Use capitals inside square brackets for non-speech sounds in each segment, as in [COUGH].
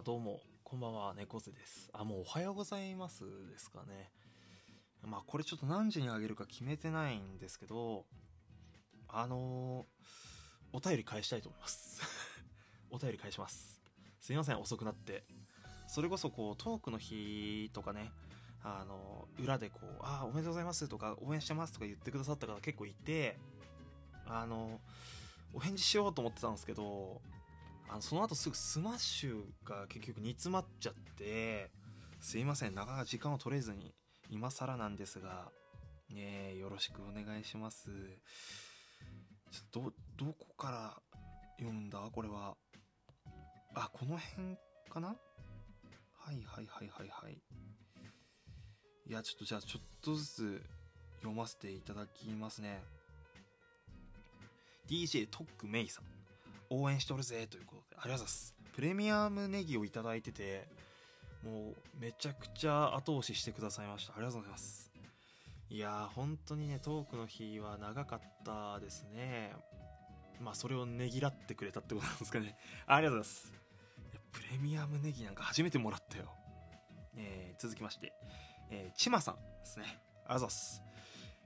あ、どうも、こんばんは、猫背です。あ、もうおはようございますですかね。まあ、これちょっと何時にあげるか決めてないんですけど、あのーお便り返したいと思います。[LAUGHS] お便り返します。すいません、遅くなって。それこそ、こう、トークの日とかね、あの、裏でこう、あー、おめでとうございますとか、応援してますとか言ってくださった方結構いて、あの、お返事しようと思ってたんですけど、あのその後すぐスマッシュが結局煮詰まっちゃって、すいません、なかなか時間を取れずに、今更なんですが、ねえ、よろしくお願いします。ちょっと、ど、どこから読んだ？これは。あ、この辺かな？はいはいはいはいはい。いや、ちょっとじゃあちょっとずつ読ませていただきますね。DJ トックメイさん。応援しておるぜというこ、ありがとうございます。プレミアムネギをいただいてて、もうめちゃくちゃ後押ししてくださいました。ありがとうございます。いやー、本当にね、トークの日は長かったですね。まあ、それをねぎらってくれたってことなんですかね。[LAUGHS] ありがとうございます。いやプレミアムネギなんか初めてもらったよ。えー続きまして、えーちまさんですね。ありがとうございます。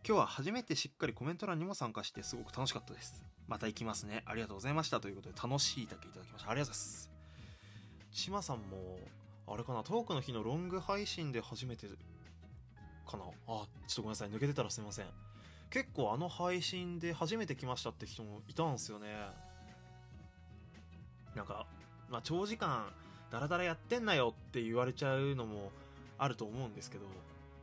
今日は初めてしっかりコメント欄にも参加してすごく楽しかったです。また行きますね。ありがとうございました。ということで、楽しいだけいただきました。ありがとうございます。ちまさんも、あれかな、トークの日のロング配信で初めてかな？あ、ちょっとごめんなさい。抜けてたらすいません。結構あの配信で初めて来ましたって人もいたんですよね。なんか、まあ、長時間ダラダラやってんなよって言われちゃうのもあると思うんですけど、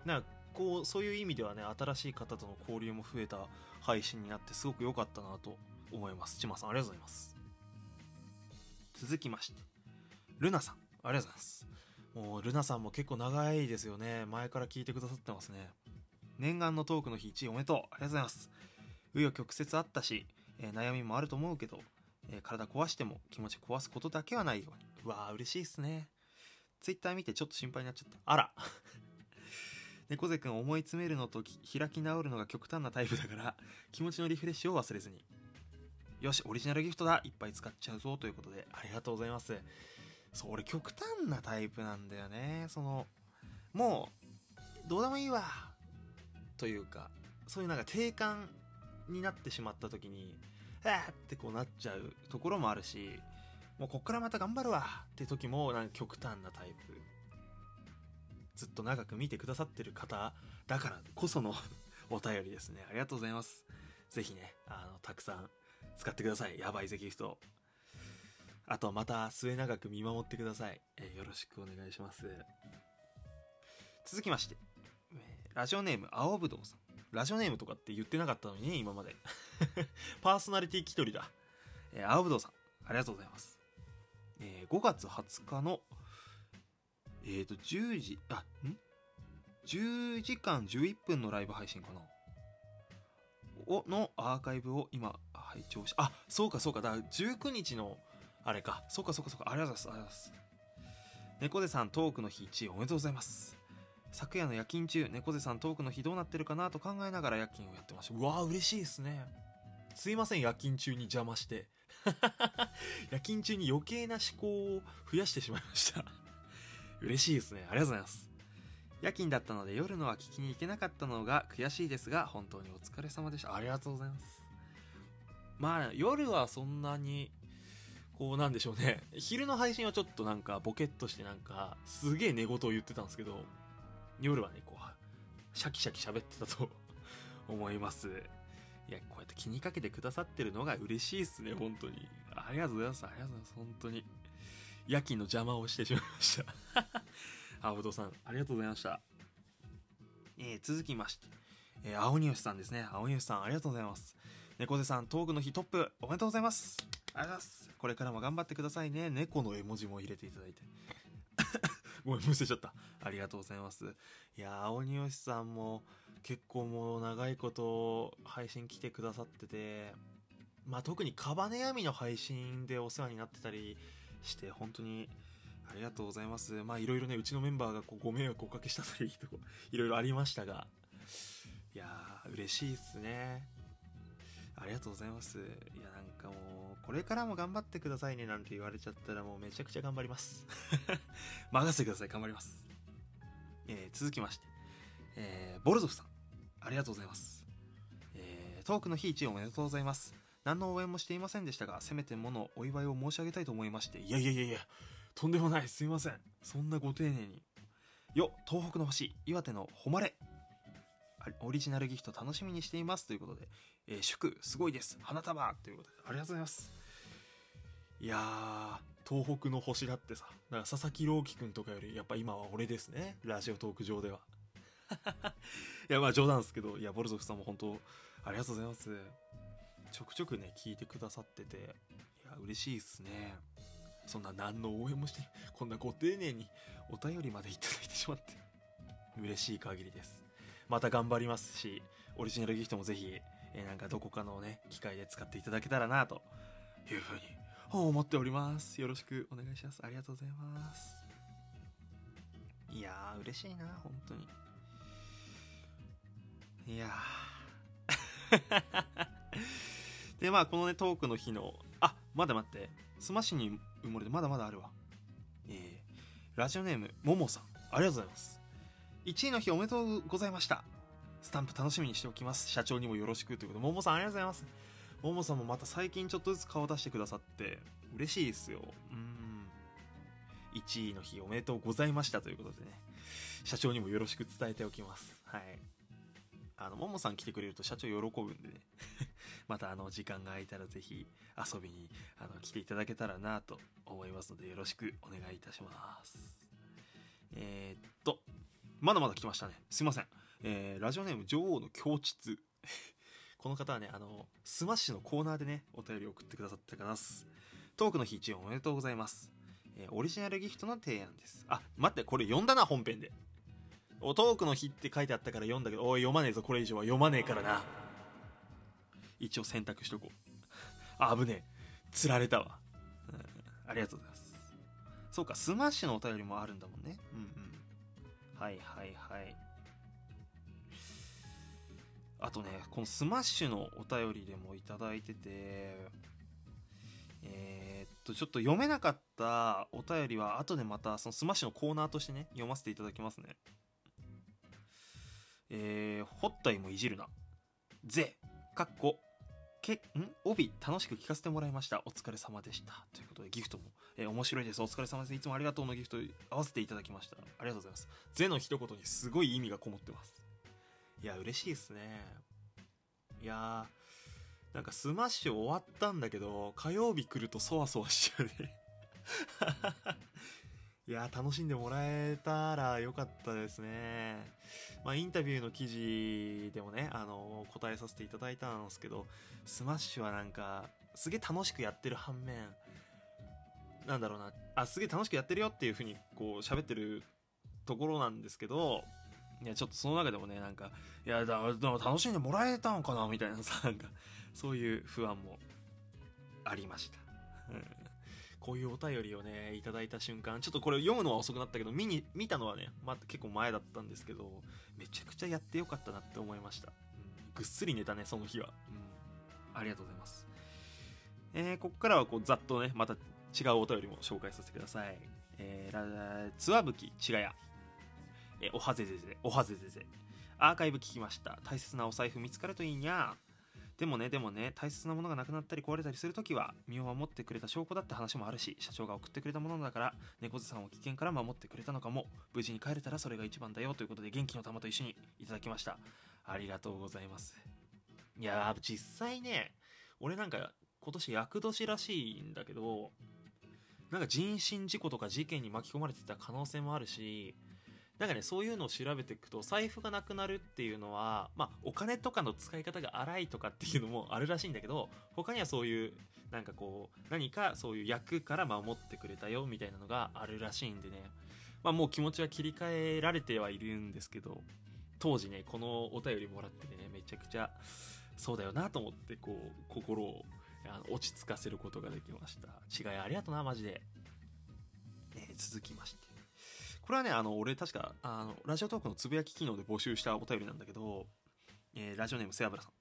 なんかこう、そういう意味ではね、新しい方との交流も増えた配信になってすごく良かったなと思います。ちまさん、ありがとうございます。続きまして、ルナさん、ありがとうございます。もう、ルナさんも結構長いですよね。前から聞いてくださってますね。念願のトークの日1位おめでとう。ありがとうございます。紆余曲折あったし、えー悩みもあると思うけど、えー体壊しても気持ち壊すことだけはないように。うわー、嬉しいっすね。ツイッター見てちょっと心配になっちゃった。あら。猫背くん思い詰めるのと開き直るのが極端なタイプだから、[LAUGHS] 気持ちのリフレッシュを忘れずに。よし、オリジナルギフトだいっぱい使っちゃうぞということで、ありがとうございます。そう、俺極端なタイプなんだよね。その、もう、どうでもいいわ。というか、そういうなんか定感になってしまった時に、あーってこうなっちゃうところもあるし、もうこっからまた頑張るわって時もなんか極端なタイプ。ずっと長く見てくださってる方だからこそのお便りですね。ありがとうございます。ぜひね、あの、たくさん使ってください。やばいぜギフト。あとまた末永く見守ってください。えーよろしくお願いします。続きまして、えラジオネーム青ぶどうさん。ラジオネームとかって言ってなかったのにね、今まで。[LAUGHS] パーソナリティ気取りだ。えー青ぶどうさん、ありがとうございます。えー5月20日の、えーと、10時、あ、ん ?10 時間11分のライブ配信かな？を、のアーカイブを今、拝聴し、あ、そうかそうか、だか19日の、あれか、そうかそうかそうか、ありがとうございます、ありがとうございます。猫背さんトークの日1位おめでとうございます。昨夜の夜勤中、猫背さんトークの日どうなってるかなと考えながら夜勤をやってました。うわー、嬉しいですね。すいません、夜勤中に邪魔して。[LAUGHS] 夜勤中に余計な思考を増やしてしまいました。嬉しいですね。ありがとうございます。夜勤だったので夜のは聞きに行けなかったのが悔しいですが、本当にお疲れ様でした。ありがとうございます。まあ、夜はそんなに、こうなんでしょうね。昼の配信はちょっとなんかボケっとしてなんか、すげえ寝言を言ってたんですけど、夜はね、こう、シャキシャキ喋ってたと [LAUGHS] 思います。いや、こうやって気にかけてくださってるのが嬉しいっすね、本当に。ありがとうございます。ありがとうございます。本当に。夜勤の邪魔をしてしまいました。[LAUGHS] あ、ぶどうさん、ありがとうございました。えー続きまして、えー青ニュースさんですね。青ニュースさん、ありがとうございます。猫背さん、トークの日トップ、おめでとうございます。ありがとうございます。これからも頑張ってくださいね。猫の絵文字も入れていただいて。[LAUGHS] ごめん、むせちゃった。ありがとうございます。いやー、青ニュースさんも結構もう長いこと配信来てくださってて、まあ特にカバネヤミの配信でお世話になってたりして、本当にありがとうございます。まあいろいろね、うちのメンバーがこうご迷惑をおかけしたというとこ、[LAUGHS] いろいろありましたが、いやー、嬉しいっすね。ありがとうございます。いや、なんかもう、これからも頑張ってくださいねなんて言われちゃったらもうめちゃくちゃ頑張ります。[LAUGHS] 任せてください、頑張ります。えー続きまして、えーボルゾフさん、ありがとうございます。えートークの日一おめでとうございます。何の応援もしていませんでしたが、せめてものお祝いを申し上げたいと思いまして、いやいやいやいや、とんでもない、すいません。そんなご丁寧に。よ、東北の星、岩手の誉れ。オリジナルギフト楽しみにしていますということで、えー祝すごいです。花束。ということでありがとうございます。いやー東北の星だってさ。だから佐々木朗希くんとかよりやっぱ今は俺ですね。ラジオトーク上では。[LAUGHS] いやまあ冗談ですけどいやボルゾフさんも本当ありがとうございます。ちょくちょくね聞いてくださってていや嬉しいっすね。そんな何の応援もして [LAUGHS] こんなご丁寧にお便りまでいただいてしまって嬉しい限りです。また頑張りますしオリジナルギフトもぜひ、えなんかどこかのね機会で使っていただけたらなというふうに思っております。よろしくお願いします。ありがとうございます。いやー嬉しいな本当に。いやー。[LAUGHS] でまあこのねトークの日のあまだ待って。スマッシに埋もれてまだまだあるわ。えー、ラジオネームももさん。ありがとうございます。1位の日おめでとうございました。スタンプ楽しみにしておきます。社長にもよろしく。ということでももさんありがとうございます。ももさんもまた最近ちょっとずつ顔出してくださって嬉しいですよ。うん。1位の日おめでとうございました。ということでね。社長にもよろしく伝えておきます。はい。あのももさん来てくれると社長喜ぶんでね。[LAUGHS] またあの時間が空いたらぜひ遊びにあの来ていただけたらなと思いますのでよろしくお願いいたします。えーっとまだまだ来ましたね。すいません。えーラジオネーム女王の境地 [LAUGHS] この方はねあのスマッシュのコーナーでねお便り送ってくださってます。トークの日一応おめでとうございます、えーオリジナルギフトの提案です。あ待ってこれ読んだな本編で。おトークの日って書いてあったから読んだけどおい読まねえぞこれ以上は。読まねえからな。一応選択しとこう。[LAUGHS] あ危ねえ。つられたわ、ありがとうございます。そうかスマッシュのお便りもあるんだもんね。うんうん。はいはいはい。あとねこのスマッシュのお便りでもいただいててえーっとちょっと読めなかったお便りは後でまたそのスマッシュのコーナーとしてね読ませていただきますね。えー、掘った芋いじるな。ぜかっこけん？帯楽しく聞かせてもらいました。お疲れ様でした。ということでギフトも、えー面白いです。お疲れ様です。いつもありがとうのギフト合わせていただきました。ありがとうございます。ぜの一言にすごい意味がこもってます。いや嬉しいですね。いやーなんかスマッシュ終わったんだけど火曜日来るとそわそわしちゃうね。いや楽しんでもらえたらよかったですね。まあインタビューの記事でもねあの答えさせていただいたんですけどスマッシュはなんかすげえ楽しくやってる反面なんだろうな。あすげえ楽しくやってるよっていう風にこう喋ってるところなんですけどいやちょっとその中でもねなんかいやだだ楽しんでもらえたのかなみたいなさなんかそういう不安もありました、うん。こういうお便りをねいただいた瞬間ちょっとこれ読むのは遅くなったけど見に見たのはね、まあ、結構前だったんですけどめちゃくちゃやってよかったなって思いました、うん。ぐっすり寝たねその日は、うん。ありがとうございます。えーここからはこうざっとねまた違うお便りも紹介させてください。えー、つわぶきちがや。えーおはぜぜぜおはぜぜぜ。アーカイブ聞きました。大切なお財布見つかるといいにゃでもねでもね大切なものがなくなったり壊れたりするときは身を守ってくれた証拠だって話もあるし社長が送ってくれたものだから猫背さんを危険から守ってくれたのかも無事に帰れたらそれが一番だよということで元気の玉と一緒にいただきました。ありがとうございます。いや実際ね俺なんか今年厄年らしいんだけどなんか人身事故とか事件に巻き込まれてた可能性もあるしなんかねそういうのを調べていくと財布がなくなるっていうのはまあお金とかの使い方が荒いとかっていうのもあるらしいんだけど他にはそういうなんかこう何かそういう役から守ってくれたよみたいなのがあるらしいんでね。まあもう気持ちは切り替えられてはいるんですけど当時ねこのお便りもらってねめちゃくちゃそうだよなと思ってこう心を落ち着かせることができました。違いありがとなマジで、え続きまして。これはねあの俺確かあのラジオトークのつぶやき機能で募集したお便りなんだけど、えーラジオネームせやぶらさん。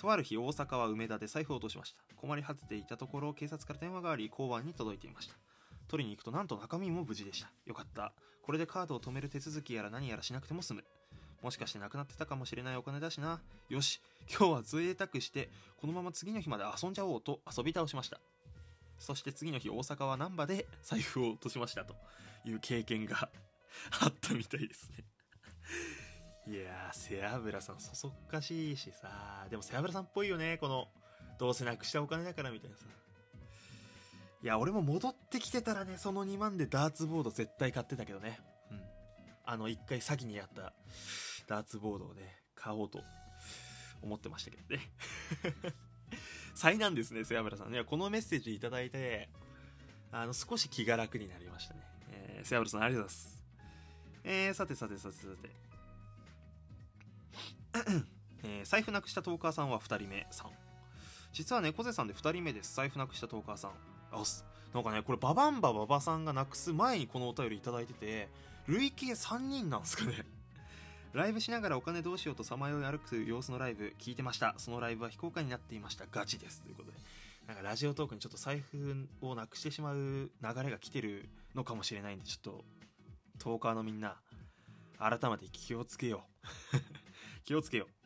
とある日大阪は梅田で財布を落としました。困り果てていたところ警察から電話があり交番に届いていました。取りに行くとなんと中身も無事でした。よかった。これでカードを止める手続きやら何やらしなくても済む。もしかしてなくなってたかもしれないお金だしな。よし今日は贅沢してこのまま次の日まで遊んじゃおうと遊び倒しました。そして次の日大阪は難波で財布を落としましたと。いう経験が [LAUGHS] あったみたいですね。いやー背脂さんそそっかしいしさ。でも背脂さんっぽいよねこのどうせなくしたお金だからみたいなさ。いや俺も戻ってきてたらねその2万でダーツボード絶対買ってたけどね。うん。あの1回詐欺にやったダーツボードをね買おうと思ってましたけどね。[LAUGHS] 災難ですね背脂さん。いやこのメッセージいただいてあの少し気が楽になりましたね、えー、背脂さんありがとうございます。えー、さてさてさてさて。[COUGHS] えー、財布なくしたトーカーさんは2人目さん。実は猫背さんで2人目です。財布なくしたトーカーさん。あす。なんかねこれババンバババさんがなくす前にこのお便り頂いてて累計3人なんですかね。[LAUGHS] ライブしながらお金どうしようとさまよい歩く様子のライブ聞いてました。そのライブは非公開になっていました。ガチです。ということで。なんかラジオトークにちょっと財布をなくしてしまう流れが来てるのかもしれないんでちょっとトーカーのみんな改めて気をつけよう。[LAUGHS] 気をつけよう。